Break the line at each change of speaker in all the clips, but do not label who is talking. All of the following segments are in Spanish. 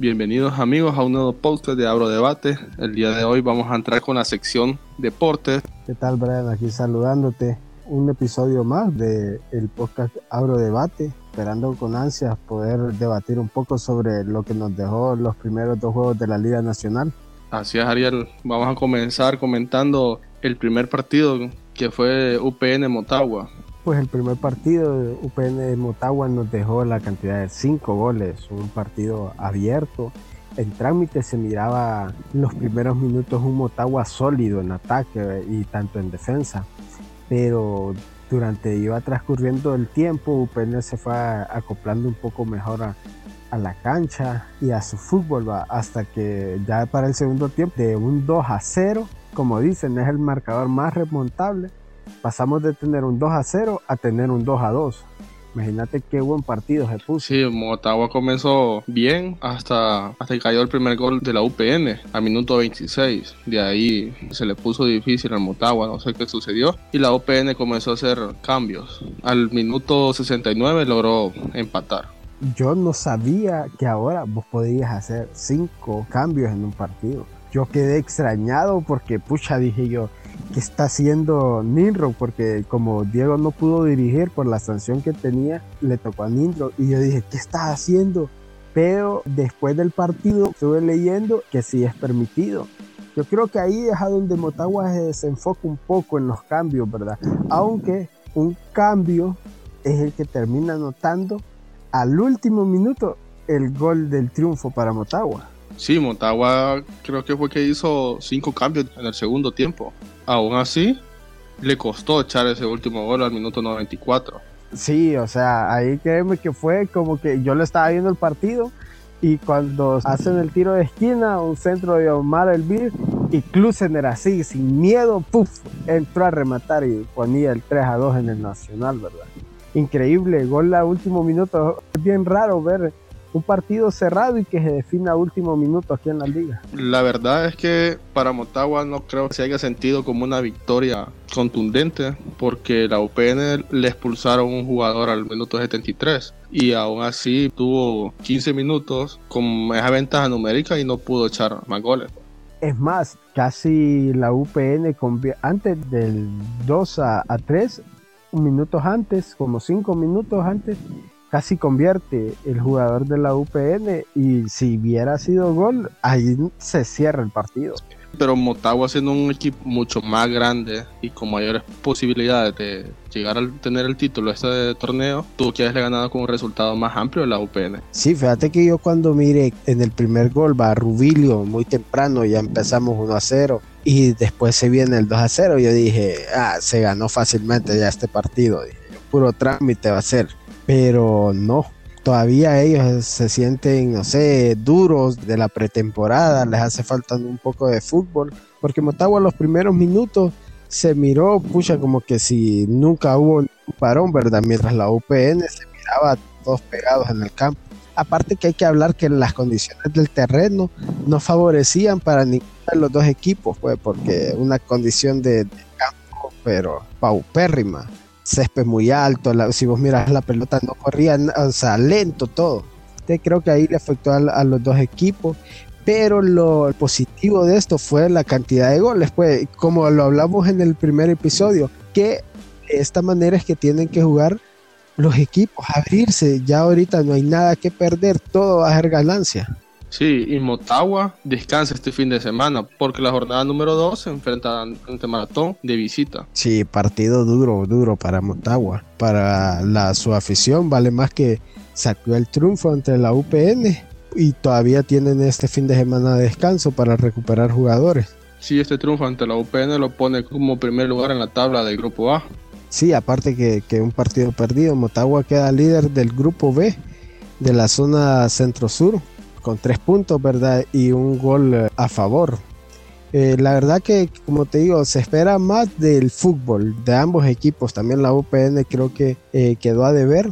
Bienvenidos amigos a un nuevo podcast de Abro Debate. El día de hoy vamos a entrar con la sección deportes.
¿Qué tal Brian? Aquí saludándote. Un episodio más de el podcast Abro Debate. Esperando con ansias poder debatir un poco sobre lo que nos dejó los primeros dos juegos de la Liga Nacional.
Así es Ariel. Vamos a comenzar comentando el primer partido que fue UPN Motagua
pues el primer partido de UPN Motagua nos dejó la cantidad de cinco goles, un partido abierto. En trámite se miraba los primeros minutos un Motagua sólido en ataque y tanto en defensa, pero durante iba transcurriendo el tiempo, UPN se fue acoplando un poco mejor a, a la cancha y a su fútbol, hasta que ya para el segundo tiempo, de un 2 a 0, como dicen, es el marcador más remontable pasamos de tener un 2 a 0 a tener un 2 a 2. Imagínate qué buen partido se puso.
Sí, Motagua comenzó bien hasta, hasta que cayó el primer gol de la UPN a minuto 26. De ahí se le puso difícil al Motagua, no sé qué sucedió. Y la UPN comenzó a hacer cambios. Al minuto 69 logró empatar.
Yo no sabía que ahora vos podías hacer cinco cambios en un partido. Yo quedé extrañado porque, pucha, dije yo, está haciendo Ninro, porque como Diego no pudo dirigir por la sanción que tenía, le tocó a Ninro. Y yo dije, ¿qué está haciendo? Pero después del partido estuve leyendo que sí es permitido. Yo creo que ahí es a donde Motagua se enfoca un poco en los cambios, ¿verdad? Aunque un cambio es el que termina anotando al último minuto el gol del triunfo para Motagua.
Sí, Motagua creo que fue que hizo cinco cambios en el segundo tiempo aún así, le costó echar ese último gol al minuto 94.
Sí, o sea, ahí créeme que fue como que yo le estaba viendo el partido y cuando hacen el tiro de esquina, un centro de Omar Elvir y era así, sin miedo, puff, entró a rematar y ponía el 3 a 2 en el Nacional, ¿verdad? Increíble, gol a último minuto. Es bien raro ver un partido cerrado y que se defina a último minuto aquí en la liga.
La verdad es que para Motagua no creo que se haya sentido como una victoria contundente porque la UPN le expulsaron un jugador al minuto 73 y aún así tuvo 15 minutos con esa ventaja numérica y no pudo echar más goles.
Es más, casi la UPN antes del 2 a, a 3, minutos antes, como 5 minutos antes, casi convierte el jugador de la UPN y si hubiera sido gol, ahí se cierra el partido.
Pero Motagua siendo un equipo mucho más grande y con mayores posibilidades de llegar a tener el título este torneo, tuvo que haberle ganado con un resultado más amplio de la UPN.
Sí, fíjate que yo cuando mire en el primer gol va Rubilio muy temprano, ya empezamos 1 a 0 y después se viene el 2 a 0, yo dije, ah, se ganó fácilmente ya este partido, puro trámite va a ser pero no. Todavía ellos se sienten, no sé, duros de la pretemporada, les hace falta un poco de fútbol, porque Motagua los primeros minutos se miró, pucha, como que si nunca hubo un parón, ¿verdad? Mientras la UPN se miraba todos pegados en el campo. Aparte que hay que hablar que las condiciones del terreno no favorecían para ninguno de los dos equipos, pues, porque una condición de, de campo, pero paupérrima césped muy alto, si vos miras la pelota no corría, o sea, lento todo. Entonces creo que ahí le afectó a, los dos equipos, pero lo positivo de esto fue la cantidad de goles, pues como lo hablamos en el primer episodio, que esta manera es que tienen que jugar los equipos, abrirse, ya ahorita no hay nada que perder, todo va a ser ganancia.
Sí, y Motagua descansa este fin de semana porque la jornada número 2 se enfrenta ante Maratón de visita.
Sí, partido duro, duro para Motagua. Para la, su afición vale más que sacó el triunfo ante la UPN y todavía tienen este fin de semana de descanso para recuperar jugadores.
Sí, este triunfo ante la UPN lo pone como primer lugar en la tabla del grupo A.
Sí, aparte que, que un partido perdido, Motagua queda líder del grupo B de la zona centro-sur con tres puntos, ¿verdad? Y un gol eh, a favor. Eh, la verdad que, como te digo, se espera más del fútbol de ambos equipos. También la UPN creo que eh, quedó a deber.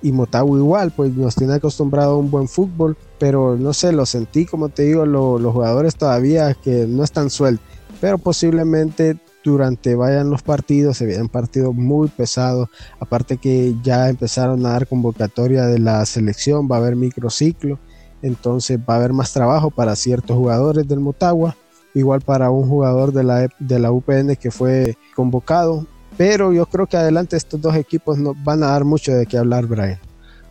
Y Motagua igual, pues nos tiene acostumbrado a un buen fútbol. Pero no sé, lo sentí, como te digo, los jugadores todavía que no están sueltos. Pero posiblemente durante vayan los partidos, se vienen partidos muy pesados. Aparte que ya empezaron a dar convocatoria de la selección, va a haber microciclo entonces va a haber más trabajo para ciertos jugadores del Motagua, igual para un jugador de la, de la UPN que fue convocado, pero yo creo que adelante estos dos equipos nos van a dar mucho de qué hablar, Brian.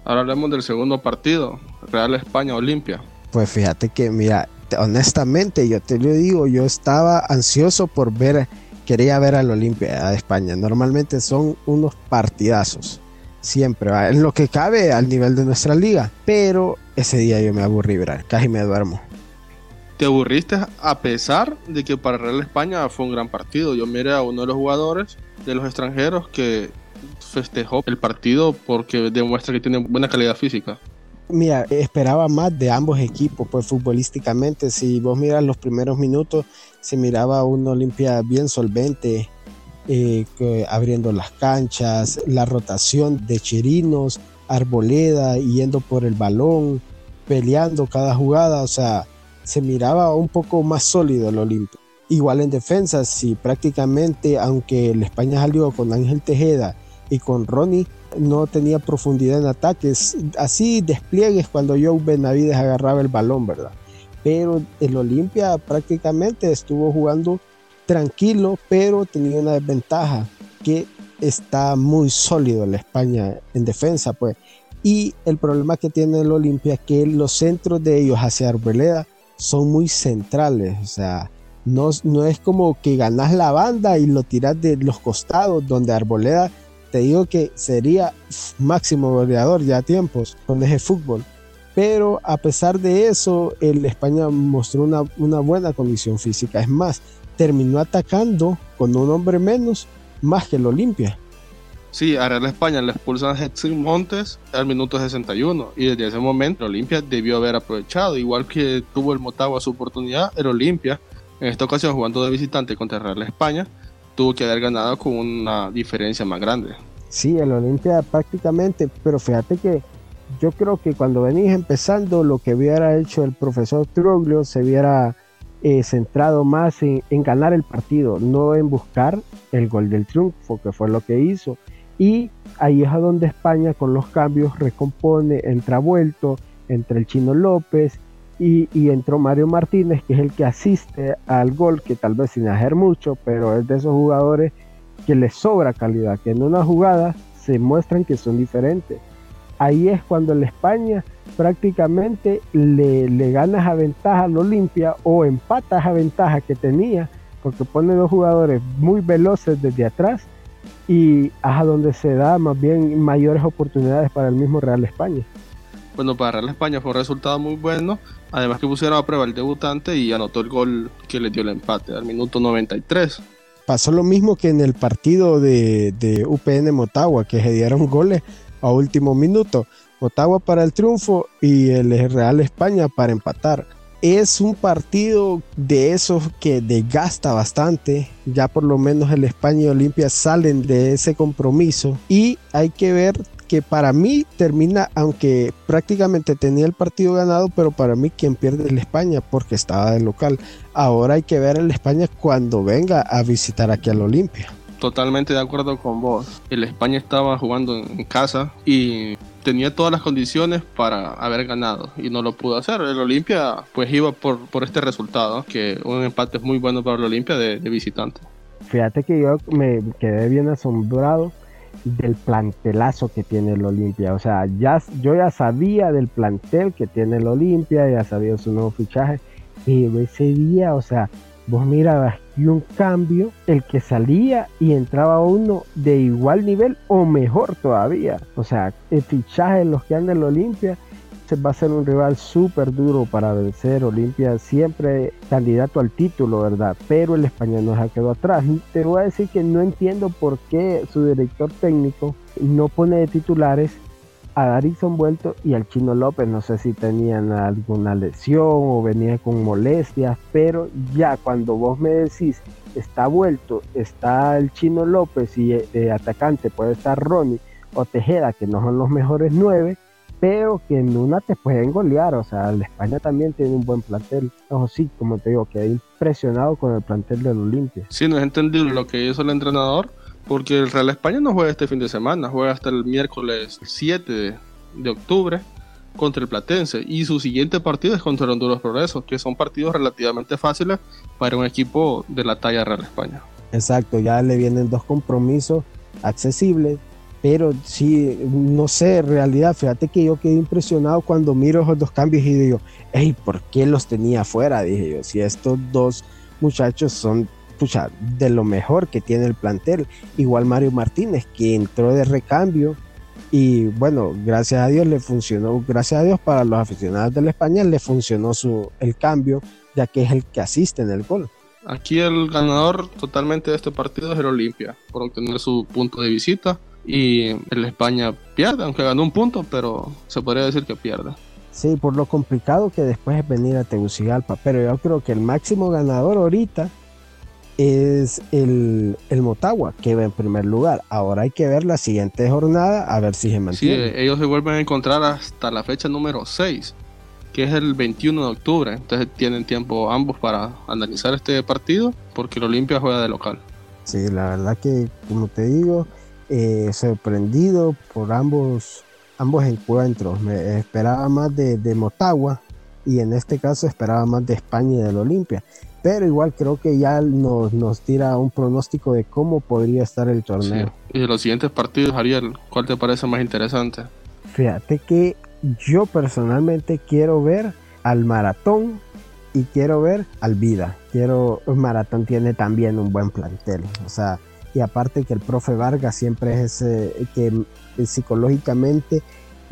Ahora hablemos del segundo partido, Real España Olimpia.
Pues fíjate que, mira, honestamente, yo te lo digo, yo estaba ansioso por ver, quería ver al Olimpia de España. Normalmente son unos partidazos, siempre, en lo que cabe al nivel de nuestra liga. Pero ese día yo me aburrí, Brian, casi me duermo.
¿Te aburriste a pesar de que para Real España fue un gran partido? Yo miré a uno de los jugadores de los extranjeros que festejó el partido porque demuestra que tiene buena calidad física.
Mira, esperaba más de ambos equipos, pues futbolísticamente, si vos miras los primeros minutos, se miraba una Olimpia bien solvente, eh, abriendo las canchas, la rotación de Chirinos, Arboleda yendo por el balón, peleando cada jugada, o sea, se miraba un poco más sólido el Olimpia. Igual en defensa, si prácticamente, aunque el España salió con Ángel Tejeda y con Ronnie, no tenía profundidad en ataques, así despliegues cuando Joe Benavides agarraba el balón, ¿verdad? Pero el Olimpia prácticamente estuvo jugando tranquilo, pero tenía una desventaja que está muy sólido la España en defensa, pues. Y el problema que tiene el Olimpia es que los centros de ellos hacia Arboleda son muy centrales, o sea, no, no es como que ganas la banda y lo tiras de los costados, donde Arboleda te digo que sería máximo goleador ya a tiempos con ese fútbol. Pero a pesar de eso, el España mostró una, una buena condición física. Es más, terminó atacando con un hombre menos más que el Olimpia.
Sí, a Real España le expulsan a Hexin Montes al minuto 61 y desde ese momento el Olimpia debió haber aprovechado, igual que tuvo el Motagua su oportunidad, el Olimpia, en esta ocasión jugando de visitante contra Real España, tuvo que haber ganado con una diferencia más grande.
Sí, el Olimpia prácticamente, pero fíjate que yo creo que cuando venís empezando, lo que hubiera hecho el profesor Truglio se hubiera eh, centrado más en, ganar el partido, no en buscar el gol del triunfo, que fue lo que hizo. Y ahí es a donde España con los cambios recompone, entra vuelto entre el Chino López y, entró Mario Martínez, que es el que asiste al gol, que tal vez sin hacer mucho, pero es de esos jugadores que les sobra calidad, que en una jugada se muestran que son diferentes. Ahí es cuando el España prácticamente le, le gana esa ventaja al Olimpia o empata esa ventaja que tenía, porque pone dos jugadores muy veloces desde atrás y a donde se da más bien mayores oportunidades para el mismo Real España.
Bueno, para Real España fue un resultado muy bueno. Además que pusieron a prueba el debutante y anotó el gol que le dio el empate al minuto 93.
Pasó lo mismo que en el partido de, de UPN Motagua, que se dieron goles a último minuto. Motagua para el triunfo y el Real España para empatar. Es un partido de esos que desgasta bastante. Ya por lo menos el España y Olimpia salen de ese compromiso. Y hay que ver que para mí termina, aunque prácticamente tenía el partido ganado, pero para mí quien pierde es el España porque estaba de local. Ahora hay que ver el España cuando venga a visitar aquí al Olimpia.
Totalmente de acuerdo con vos. El España estaba jugando en casa y tenía todas las condiciones para haber ganado y no lo pudo hacer. El Olimpia pues iba por, por este resultado, que un empate es muy bueno para el Olimpia de, de visitante.
Fíjate que yo me quedé bien asombrado del plantelazo que tiene el Olimpia. O sea, ya, yo ya sabía del plantel que tiene el Olimpia, ya sabía su nuevo fichaje. Y ese día, o sea, vos mirabas y un cambio, el que salía y entraba uno de igual nivel o mejor todavía. O sea, el fichaje los que andan en el Olimpia va a ser un rival súper duro para vencer. Olimpia siempre candidato al título, ¿verdad? Pero el español nos ha quedado atrás. Te voy a decir que no entiendo por qué su director técnico no pone de titulares a Darison Vuelto y al Chino López. No sé si tenían alguna lesión o venía con molestias, pero ya cuando vos me decís está vuelto, está el Chino López y eh, atacante puede estar Ronnie o Tejeda, que no son los mejores nueve, pero que en una te pueden golear. O sea, la España también tiene un buen plantel. Ojo, sí, como te digo, quedé impresionado con el plantel del Olimpia.
Sí, no es entendible lo que hizo el entrenador, porque el Real España no juega este fin de semana, juega hasta el miércoles 7 de, octubre. contra el Platense y su siguiente partido es contra el Honduras Progreso, que son partidos relativamente fáciles para un equipo de la talla Real España.
Exacto, ya le vienen dos compromisos accesibles, pero sí, no sé, en realidad, fíjate que yo quedé impresionado cuando miro esos dos cambios y digo, hey, ¿por qué los tenía afuera? Dije yo, si estos dos muchachos son pucha, de lo mejor que tiene el plantel, igual Mario Martínez, que entró de recambio y bueno, gracias a Dios le funcionó, gracias a Dios para los aficionados del español le funcionó su, el cambio, ya que es el que asiste en el gol.
Aquí el ganador totalmente de este partido es el Olimpia, por obtener su punto de visita. Y el España pierde, aunque ganó un punto, pero se podría decir que pierde.
Sí, por lo complicado que después es venir a Tegucigalpa. Pero yo creo que el máximo ganador ahorita es el, el, Motagua, que va en primer lugar. Ahora hay que ver la siguiente jornada a ver si se mantiene.
Sí, ellos se vuelven a encontrar hasta la fecha número 6 que es el 21 de octubre. Entonces tienen tiempo ambos para analizar este partido porque el Olimpia juega de local.
Sí, la verdad que, como te digo, eh, sorprendido por ambos, ambos encuentros. Me esperaba más de, de, Motagua y en este caso esperaba más de España y del Olimpia. Pero igual creo que ya nos, nos tira un pronóstico de cómo podría estar el torneo.
Y de los siguientes partidos, Ariel, ¿cuál te parece más interesante?
Fíjate que yo personalmente quiero ver al maratón y quiero ver al vida. Quiero, el maratón tiene también un buen plantel. O sea, y aparte que el profe Vargas siempre es ese que psicológicamente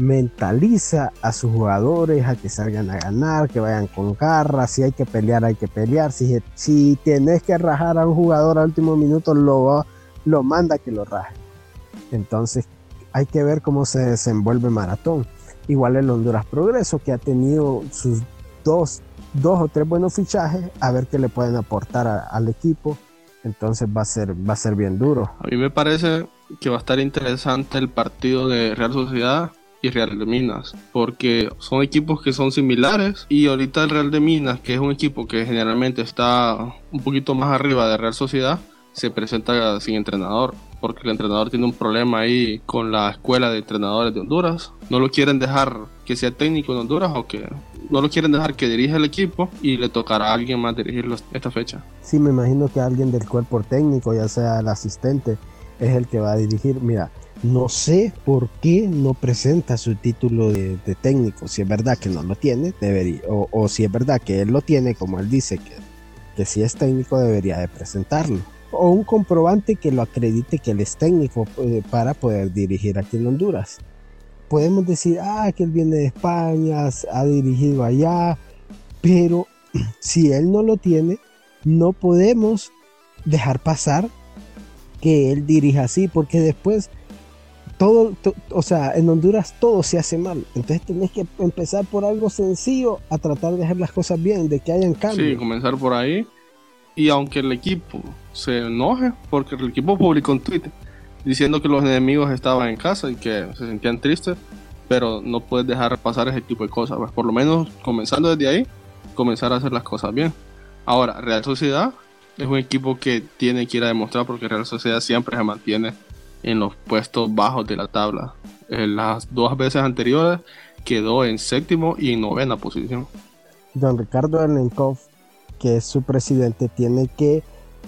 mentaliza a sus jugadores a que salgan a ganar, que vayan con garra, si hay que pelear, hay que pelear, si, si tienes que rajar a un jugador al último minuto, lo, lo manda que lo raje. Entonces hay que ver cómo se desenvuelve Maratón. Igual el Honduras Progreso, que ha tenido sus dos, dos o tres buenos fichajes, a ver qué le pueden aportar al equipo. Entonces va a, ser, va a ser bien duro.
A mí me parece que va a estar interesante el partido de Real Sociedad y Real de Minas, porque son equipos que son similares y ahorita el Real de Minas, que es un equipo que generalmente está un poquito más arriba de Real Sociedad, se presenta sin entrenador, porque el entrenador tiene un problema ahí con la escuela de entrenadores de Honduras. No lo quieren dejar que sea técnico en Honduras o que no lo quieren dejar que dirija el equipo y le tocará a alguien más dirigirlo esta fecha.
Sí, me imagino que alguien del cuerpo técnico, ya sea el asistente, es el que va a dirigir. Mira, no sé por qué no presenta su título de, técnico. Si es verdad que no lo tiene, debería. O, si es verdad que él lo tiene, como él dice que, que si es técnico, debería de presentarlo o un comprobante que lo acredite que él es técnico eh, para poder dirigir aquí en Honduras. Podemos decir, ah, que él viene de España, ha dirigido allá, pero si él no lo tiene, no podemos dejar pasar que él dirija así, porque después todo, o sea, en Honduras todo se hace mal. Entonces tenés que empezar por algo sencillo a tratar de hacer las cosas bien, de que hayan cambios.
Sí, comenzar por ahí y aunque el equipo se enoje, porque el equipo publicó un tweet diciendo que los enemigos estaban en casa y que se sentían tristes, pero no puedes dejar pasar ese tipo de cosas. Pues por lo menos comenzando desde ahí, comenzar a hacer las cosas bien. Ahora, Real Sociedad es un equipo que tiene que ir a demostrar porque Real Sociedad siempre se mantiene en los puestos bajos de la tabla. En las dos veces anteriores quedó en séptimo y en novena posición.
Don Ricardo Erlenkov que es su presidente, tiene que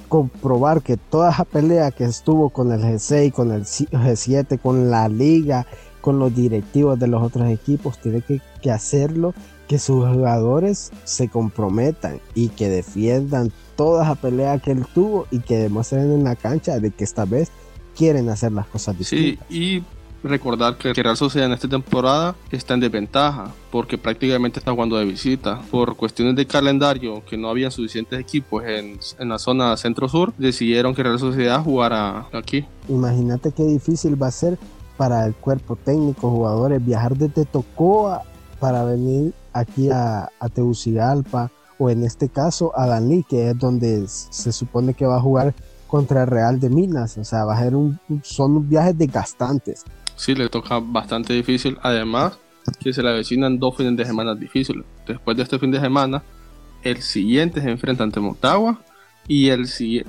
comprobar que toda esa pelea que estuvo con el G6, con el G7, con la liga, con los directivos de los otros equipos, tiene que, que hacerlo, que sus jugadores se comprometan y que defiendan toda esa pelea que él tuvo y que demuestren en la cancha de que esta vez quieren hacer las cosas distintas.
Sí, y recordar que Real Sociedad en esta temporada está en desventaja porque prácticamente está jugando de visita. Por cuestiones de calendario, que no había suficientes equipos en, en la zona centro-sur, decidieron que Real Sociedad jugara aquí.
Imagínate qué difícil va a ser para el cuerpo técnico, jugadores, viajar desde Tocoa para venir aquí a, a Tegucigalpa o en este caso a Danlí, que es donde se supone que va a jugar contra el Real de Minas. O sea, va a ser un, son viajes desgastantes
sí le toca bastante difícil. Además, que se le avecinan dos fines de semana difíciles. Después de este fin de semana, el siguiente se enfrenta ante Motagua. Y el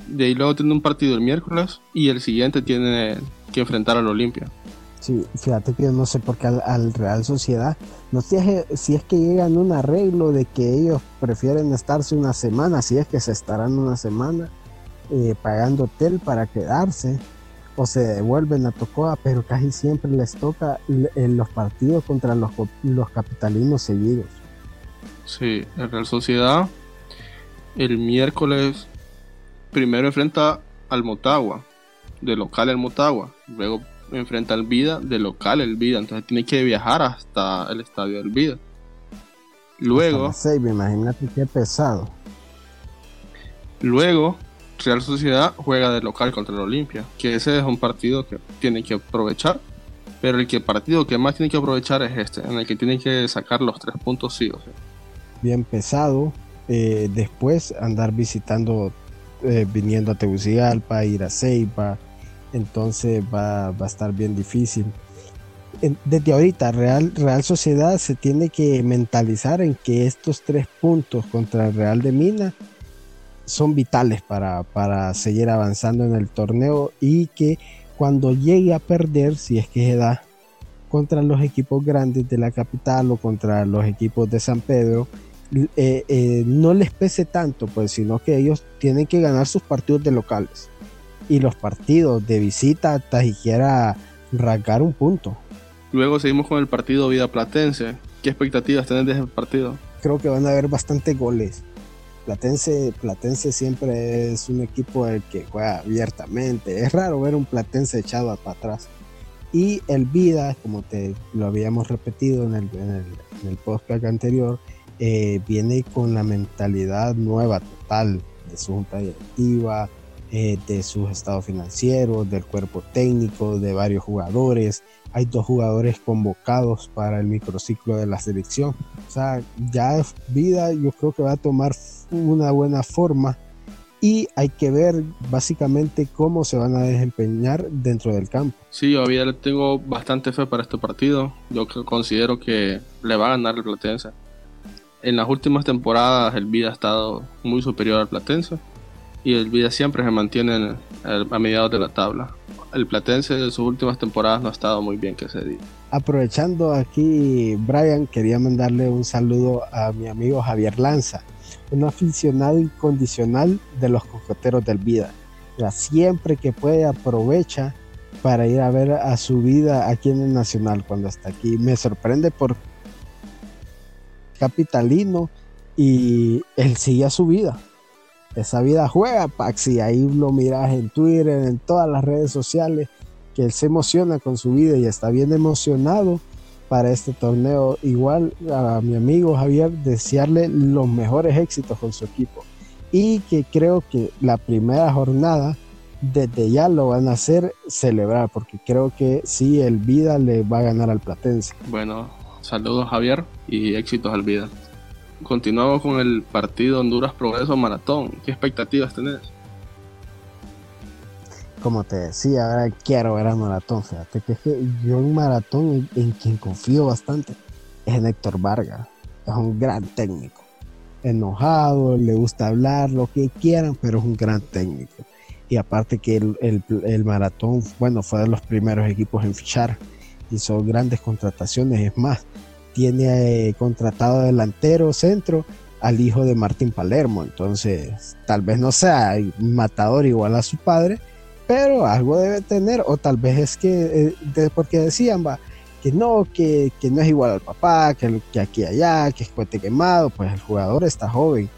de ahí luego tiene un partido el miércoles. Y el siguiente tiene que enfrentar al Olimpia.
Sí, fíjate que yo no sé por qué al, Real Sociedad, no sé si es que llegan un arreglo de que ellos prefieren estarse una semana, si es que se estarán una semana eh, pagando hotel para quedarse o se devuelven a Tocoa, pero casi siempre les toca en los partidos contra los, los capitalinos seguidos.
Sí, el Real Sociedad el miércoles primero enfrenta al Motagua, de local el Motagua, luego enfrenta al Vida, de local el Vida, entonces tiene que viajar hasta el estadio del Vida. Luego,
imagínate qué pesado.
Luego, Real Sociedad juega de local contra el Olimpia, que ese es un partido que tiene que aprovechar, pero el que partido que más tiene que aprovechar es este, en el que tiene que sacar los tres puntos sí o sí.
Bien pesado, eh, después andar visitando, eh, viniendo a Tegucigalpa, ir a Ceiba, entonces va, a estar bien difícil. Desde ahorita, Real, Real Sociedad se tiene que mentalizar en que estos tres puntos contra el Real de Mina son vitales para, para seguir avanzando en el torneo y que cuando llegue a perder, si es que se da, contra los equipos grandes de la capital o contra los equipos de San Pedro, eh, eh, no les pese tanto, pues, sino que ellos tienen que ganar sus partidos de locales y los partidos de visita hasta siquiera rasgar un punto.
Luego seguimos con el partido Vida Platense. ¿Qué expectativas tienen de ese partido?
Creo que van a haber bastantes goles. Platense, Platense siempre es un equipo el que juega abiertamente. Es raro ver un Platense echado para atrás. Y el Vida, como te lo habíamos repetido en el, en el podcast anterior, eh, viene con la mentalidad nueva total de su junta directiva, eh, de sus estados financieros, del cuerpo técnico, de varios jugadores. Hay dos jugadores convocados para el microciclo de la selección. O sea, ya vida yo creo que va a tomar una buena forma y hay que ver básicamente cómo se van a desempeñar dentro del campo.
Sí, yo le tengo bastante fe para este partido. Yo considero que le va a ganar el Platense en las últimas temporadas el Vida ha estado muy superior al Platense y el Vida siempre se mantiene a mediados de la tabla. El Platense en sus últimas temporadas no ha estado muy bien que se diga.
Aprovechando aquí, Brian, quería mandarle un saludo a mi amigo Javier Lanza, un aficionado incondicional de los cocoteros del Vida. siempre que puede aprovecha para ir a ver a su vida aquí en el Nacional cuando está aquí. Me sorprende por capitalino y él sigue su vida. Esa vida juega, Paxi. Ahí lo miras en Twitter, en todas las redes sociales, que él se emociona con su vida y está bien emocionado para este torneo. Igual a mi amigo Javier, desearle los mejores éxitos con su equipo. Y que creo que la primera jornada, desde ya lo van a hacer celebrar, porque creo que sí, el Vida le va a ganar al Platense.
Bueno, Saludos Javier y éxitos al vida. Continuamos con el partido Honduras Progreso Maratón. ¿Qué expectativas tenés?
Como te decía, ahora quiero ver a Maratón. Fíjate que, yo en Maratón en, quien confío bastante es en Héctor Vargas. Es un gran técnico. Enojado, le gusta hablar, lo que quieran, pero es un gran técnico. Y aparte que el, el Maratón, bueno, fue de los primeros equipos en fichar hizo grandes contrataciones, es más, tiene eh, contratado delantero centro al hijo de Martín Palermo, entonces tal vez no sea matador igual a su padre, pero algo debe tener, o tal vez es que, eh, porque decían, va, que no, que, no es igual al papá, que, que aquí allá, que es cohete quemado, pues el jugador está joven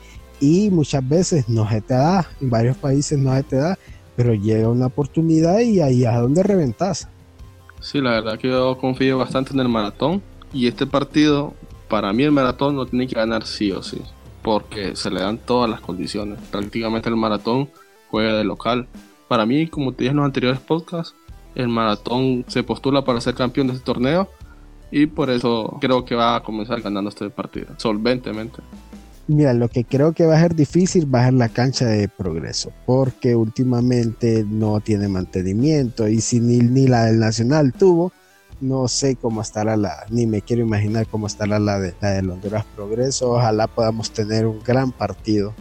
y muchas veces no se te da, en varios países no se te da, pero llega una oportunidad y ahí es donde reventas.
Sí, la verdad que yo confío bastante en el maratón. Y este partido, para mí el maratón lo tiene que ganar sí o sí. Porque se le dan todas las condiciones. Prácticamente el maratón juega de local. Para mí, como te dije en los anteriores podcasts, el maratón se postula para ser campeón de este torneo. Y por eso creo que va a comenzar ganando este partido, solventemente.
Mira, lo que creo que va a ser difícil va a ser la cancha de progreso, porque últimamente no tiene mantenimiento y si ni, ni la del Nacional tuvo, no sé cómo estará la, ni me quiero imaginar cómo estará la de la del Honduras Progreso. Ojalá podamos tener un gran partido.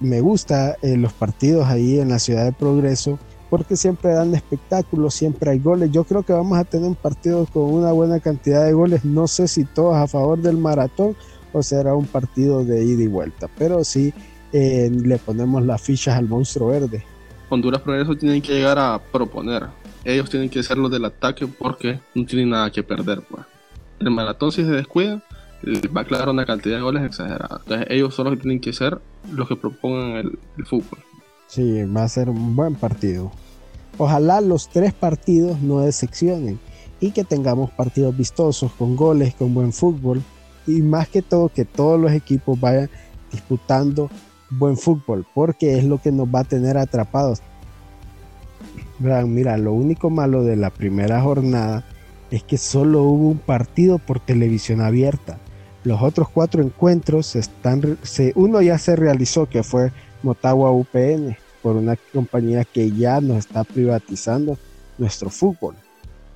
Me gusta eh, los partidos ahí en la ciudad de Progreso porque siempre dan espectáculos, siempre hay goles. Yo creo que vamos a tener un partido con una buena cantidad de goles. No sé si todos a favor del maratón o será un partido de ida y vuelta, pero sí eh, le ponemos las fichas al monstruo verde.
Honduras Progreso tienen que llegar a proponer. Ellos tienen que ser los del ataque porque no tienen nada que perder. Pues. El maratón si se descuida va a aclarar una cantidad de goles exagerada. Entonces ellos son los que tienen que ser los que propongan el, el fútbol.
Sí, va a ser un buen partido. Ojalá los tres partidos no decepcionen y que tengamos partidos vistosos, con goles, con buen fútbol y más que todo que todos los equipos vayan disputando buen fútbol porque es lo que nos va a tener atrapados. Mira, lo único malo de la primera jornada es que solo hubo un partido por televisión abierta. Los otros cuatro encuentros están, uno ya se realizó que fue Motagua UPN por una compañía que ya nos está privatizando nuestro fútbol.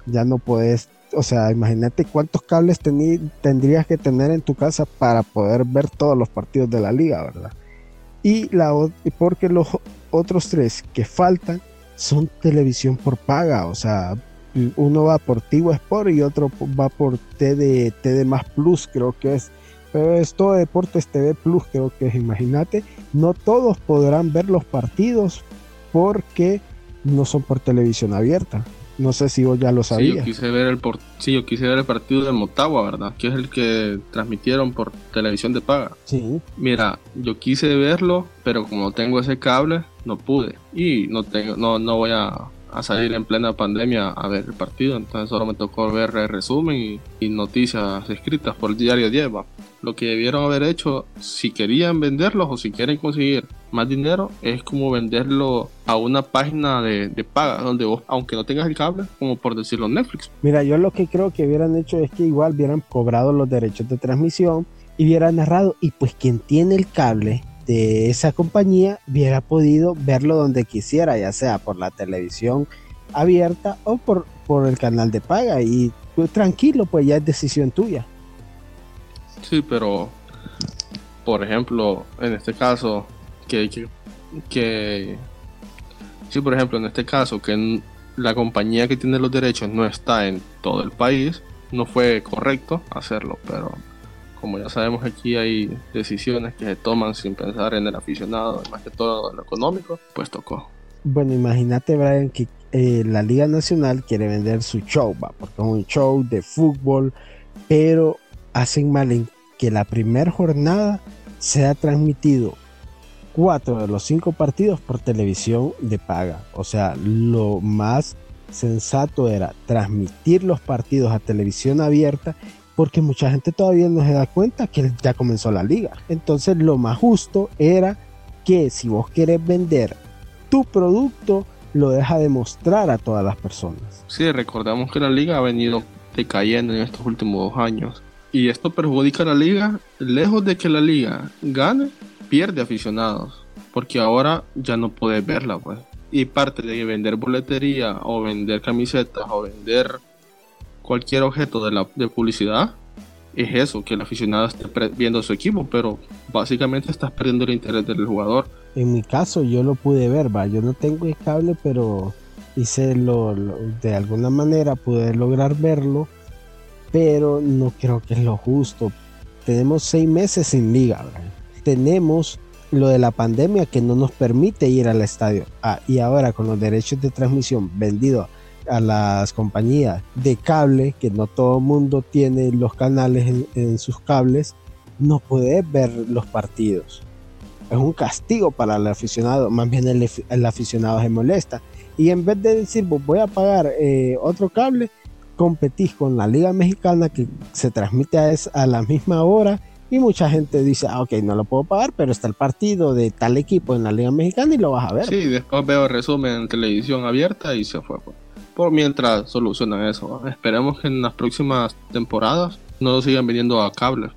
Ya no puedes, o sea, imagínate cuántos cables tendrías que tener en tu casa para poder ver todos los partidos de la liga, ¿verdad? Y la porque los otros tres que faltan son televisión por paga, o sea, uno va por Tigo Sport y otro va por TD, Más Plus, creo que es pero es todo Deportes TV Plus, creo que es, imagínate, no todos podrán ver los partidos porque no son por televisión abierta. No sé si vos ya lo sabías.
Sí, yo quise ver el, por... sí, yo quise ver el partido de Motagua, ¿verdad? Que es el que transmitieron por televisión de paga.
Sí.
Mira, yo quise verlo, pero como tengo ese cable, no pude. Y no tengo, no, no voy a a salir en plena pandemia a ver el partido, entonces solo me tocó ver el resumen y, noticias escritas por el diario Dieva. Lo que debieron haber hecho, si querían venderlos o si quieren conseguir más dinero, es como venderlo a una página de, de paga, donde vos, aunque no tengas el cable, como por decirlo Netflix.
Mira, yo lo que creo que hubieran hecho es que igual hubieran cobrado los derechos de transmisión y hubieran narrado, y pues quien tiene el cable de esa compañía hubiera podido verlo donde quisiera, ya sea por la televisión abierta o por, por el canal de paga. Y pues, tranquilo, pues ya es decisión tuya.
Sí, pero por ejemplo, en este caso, que, que, que sí, por ejemplo, en este caso, que la compañía que tiene los derechos no está en todo el país, no fue correcto hacerlo, pero como ya sabemos aquí hay decisiones que se toman sin pensar en el aficionado, más que todo en lo económico, pues tocó.
Bueno, imagínate Brian que eh, la Liga Nacional quiere vender su show, va, porque es un show de fútbol, pero hacen mal en que la primera jornada sea transmitido cuatro de los cinco partidos por televisión de paga. O sea, lo más sensato era transmitir los partidos a televisión abierta porque mucha gente todavía no se da cuenta que ya comenzó la liga. Entonces lo más justo era que si vos querés vender tu producto, lo deja de mostrar a todas las personas.
Sí, recordamos que la liga ha venido decayendo en estos últimos dos años. Y esto perjudica a la liga, lejos de que la liga gane, pierde aficionados. Porque ahora ya no puedes verla, pues. Y parte de vender boletería o vender camisetas o vender cualquier objeto de, la, de publicidad es eso, que el aficionado esté viendo su equipo, pero básicamente estás perdiendo el interés del jugador.
En mi caso yo lo pude ver, va, yo no tengo el cable, pero hice lo, de alguna manera pude lograr verlo, pero no creo que es lo justo. Tenemos seis meses sin liga, tenemos lo de la pandemia que no nos permite ir al estadio. Ah, y ahora con los derechos de transmisión vendidos a las compañías de cable, que no todo el mundo tiene los canales en, sus cables, no puede ver los partidos. Es un castigo para el aficionado, más bien el, aficionado se molesta. Y en vez de decir, pues voy a pagar eh, otro cable, competís con la Liga Mexicana que se transmite a, a la misma hora y mucha gente dice, ah, ok, no lo puedo pagar, pero está el partido de tal equipo en la Liga Mexicana y lo vas a ver.
Sí, después veo resumen en televisión abierta y se fue. Pues por mientras solucionan eso. Esperemos que en las próximas temporadas no sigan viniendo a cable.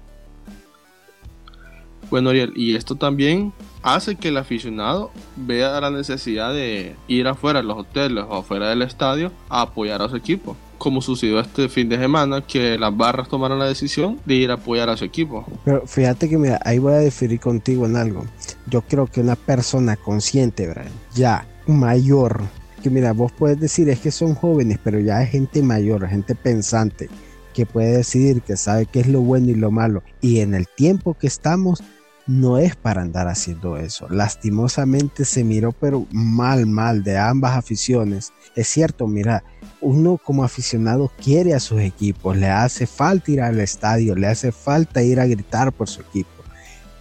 Bueno, Ariel, y esto también hace que el aficionado vea la necesidad de ir afuera de los hoteles o afuera del estadio a apoyar a su equipo. Como sucedió este fin de semana, que las barras tomaron la decisión de ir a apoyar a su equipo.
Pero fíjate que, mira, ahí voy a diferir contigo en algo. Yo creo que una persona consciente, ya mayor, porque mira, vos puedes decir es que son jóvenes, pero ya es gente mayor, gente pensante, que puede decidir, que sabe qué es lo bueno y lo malo. Y en el tiempo que estamos, no es para andar haciendo eso. Lastimosamente se miró, pero mal, mal de ambas aficiones. Es cierto, mira, uno como aficionado quiere a sus equipos, le hace falta ir al estadio, le hace falta ir a gritar por su equipo.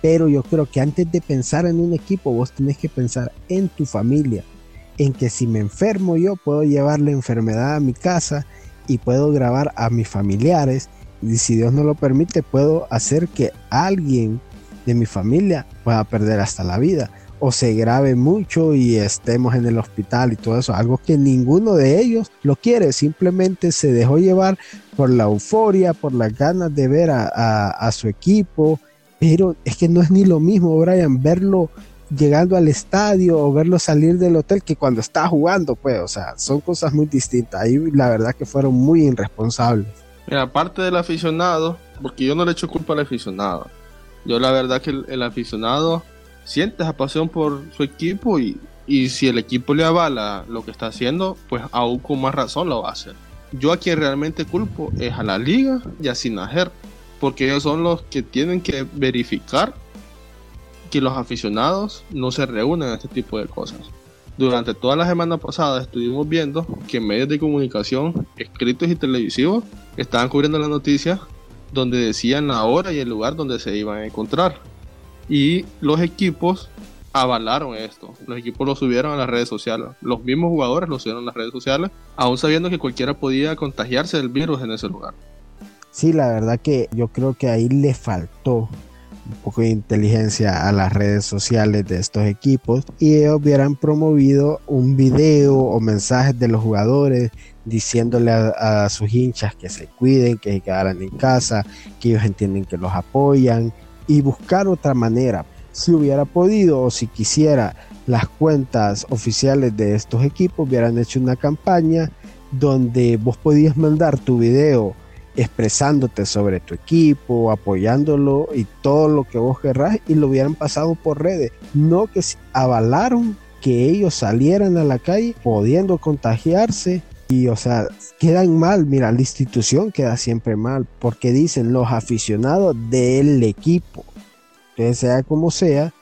Pero yo creo que antes de pensar en un equipo, vos tenés que pensar en tu familia, en que si me enfermo yo puedo llevar la enfermedad a mi casa y puedo grabar a mis familiares y si Dios no lo permite puedo hacer que alguien de mi familia pueda perder hasta la vida o se grave mucho y estemos en el hospital y todo eso, algo que ninguno de ellos lo quiere, simplemente se dejó llevar por la euforia, por las ganas de ver a, su equipo, pero es que no es ni lo mismo, Brian, verlo llegando al estadio o verlo salir del hotel que cuando está jugando, pues, o sea, son cosas muy distintas. Ahí la verdad que fueron muy irresponsables.
Mira, aparte del aficionado, porque yo no le echo culpa al aficionado, yo la verdad que el, aficionado siente esa pasión por su equipo y, si el equipo le avala lo que está haciendo, pues aún con más razón lo va a hacer. Yo a quien realmente culpo es a la liga y a Sinajer, porque ellos son los que tienen que verificar que los aficionados no se reúnen a este tipo de cosas. Durante toda la semana pasada estuvimos viendo que medios de comunicación escritos y televisivos estaban cubriendo la noticia donde decían la hora y el lugar donde se iban a encontrar. Y los equipos avalaron esto. Los equipos lo subieron a las redes sociales. Los mismos jugadores lo subieron a las redes sociales, aún sabiendo que cualquiera podía contagiarse del virus en ese lugar.
Sí, la verdad que yo creo que ahí le faltó un poco de inteligencia a las redes sociales de estos equipos y ellos hubieran promovido un video o mensajes de los jugadores diciéndole a, sus hinchas que se cuiden, que se quedaran en casa, que ellos entienden que los apoyan y buscar otra manera. Si hubiera podido o si quisiera, las cuentas oficiales de estos equipos hubieran hecho una campaña donde vos podías mandar tu video expresándote sobre tu equipo, apoyándolo y todo lo que vos querrás y lo hubieran pasado por redes. No que avalaron que ellos salieran a la calle pudiendo contagiarse y o sea, quedan mal, mira, la institución queda siempre mal porque dicen los aficionados del equipo. Entonces, sea como sea,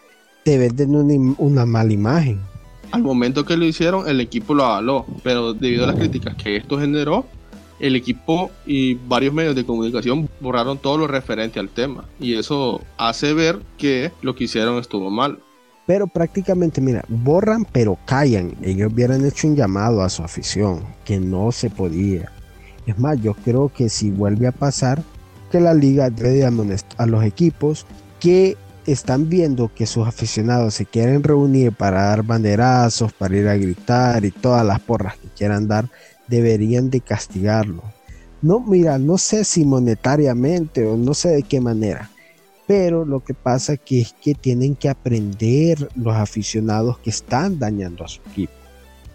te venden una, una mala imagen.
Al momento que lo hicieron, el equipo lo avaló, pero debido a las críticas que esto generó, el equipo y varios medios de comunicación borraron todo lo referente al tema. Y eso hace ver que lo que hicieron estuvo mal.
Pero prácticamente, mira, borran pero callan. Ellos hubieran hecho un llamado a su afición, que no se podía. Es más, yo creo que si vuelve a pasar, que la liga debe a los equipos que están viendo que sus aficionados se quieren reunir para dar banderazos, para ir a gritar y todas las porras que quieran dar, deberían de castigarlo. No, mira, no sé si monetariamente o no sé de qué manera, pero lo que pasa que es que tienen que aprender los aficionados que están dañando a su equipo.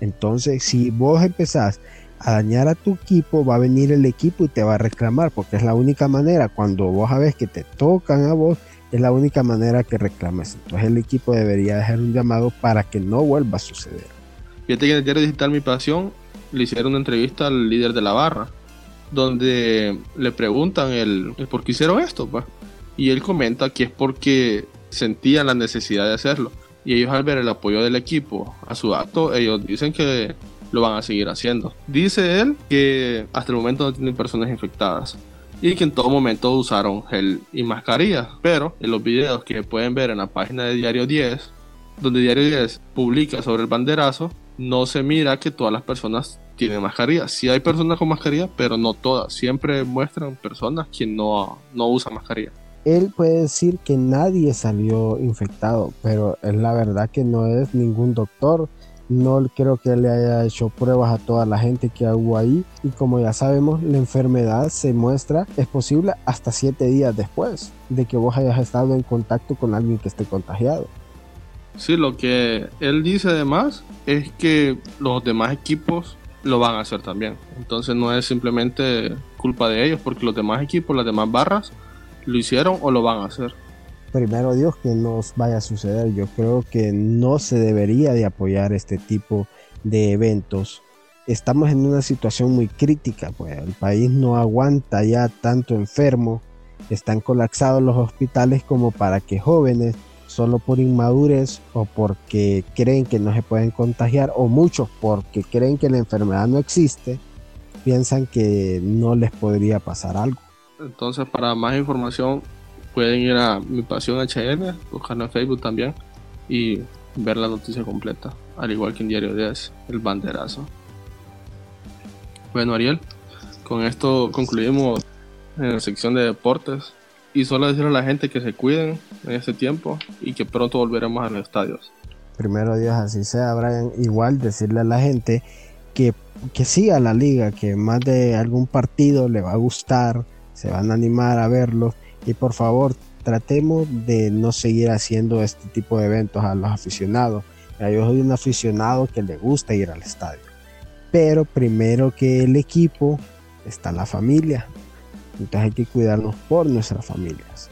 Entonces, si vos empezás a dañar a tu equipo, va a venir el equipo y te va a reclamar, porque es la única manera, cuando vos sabes que te tocan a vos, es la única manera que reclames. Entonces el equipo debería dejar un llamado para que no vuelva a suceder.
Fíjate que en el digital Mi Pasión le hicieron una entrevista al líder de la barra, donde le preguntan por qué hicieron esto, pues. Y él comenta que es porque sentían la necesidad de hacerlo. Y ellos al ver el apoyo del equipo a su acto, ellos dicen que lo van a seguir haciendo. Dice él que hasta el momento no tienen personas infectadas y que en todo momento usaron gel y mascarilla. Pero en los videos que pueden ver en la página de Diario 10, donde Diario 10 publica sobre el banderazo, no se mira que todas las personas tienen mascarilla. Sí hay personas con mascarilla, pero no todas. Siempre muestran personas que no, no usan mascarilla.
Él puede decir que nadie salió infectado, pero es la verdad que no es ningún doctor. No creo que le haya hecho pruebas a toda la gente que hubo ahí. Y como ya sabemos, la enfermedad se muestra, es posible hasta siete días después de que vos hayas estado en contacto con alguien que esté contagiado.
Sí, lo que él dice además es que los demás equipos lo van a hacer también. Entonces no es simplemente culpa de ellos, porque los demás equipos, las demás barras, lo hicieron o lo van a hacer.
Primero Dios que nos vaya a suceder. Yo creo que no se debería de apoyar este tipo de eventos, estamos en una situación muy crítica, pues el país no aguanta ya tanto enfermo, están colapsados los hospitales como para que jóvenes, solo por inmadurez o porque creen que no se pueden contagiar, o muchos porque creen que la enfermedad no existe, piensan que no les podría pasar algo.
Entonces, para más información, pueden ir a Mi Pasión HN, buscarlo en Facebook también y ver la noticia completa, al igual que en Diario 10, el banderazo. Bueno, Ariel, con esto concluimos en la sección de deportes y solo decirle a la gente que se cuiden en este tiempo y que pronto volveremos a los estadios.
Primero Dios, así sea, Brian. Igual decirle a la gente que, que siga la liga, que más de algún partido le va a gustar, se van a animar a verlo y por favor tratemos de no seguir haciendo este tipo de eventos a los aficionados. Yo soy un aficionado que le gusta ir al estadio pero primero que el equipo está la familia. Entonces hay que cuidarnos por nuestras familias.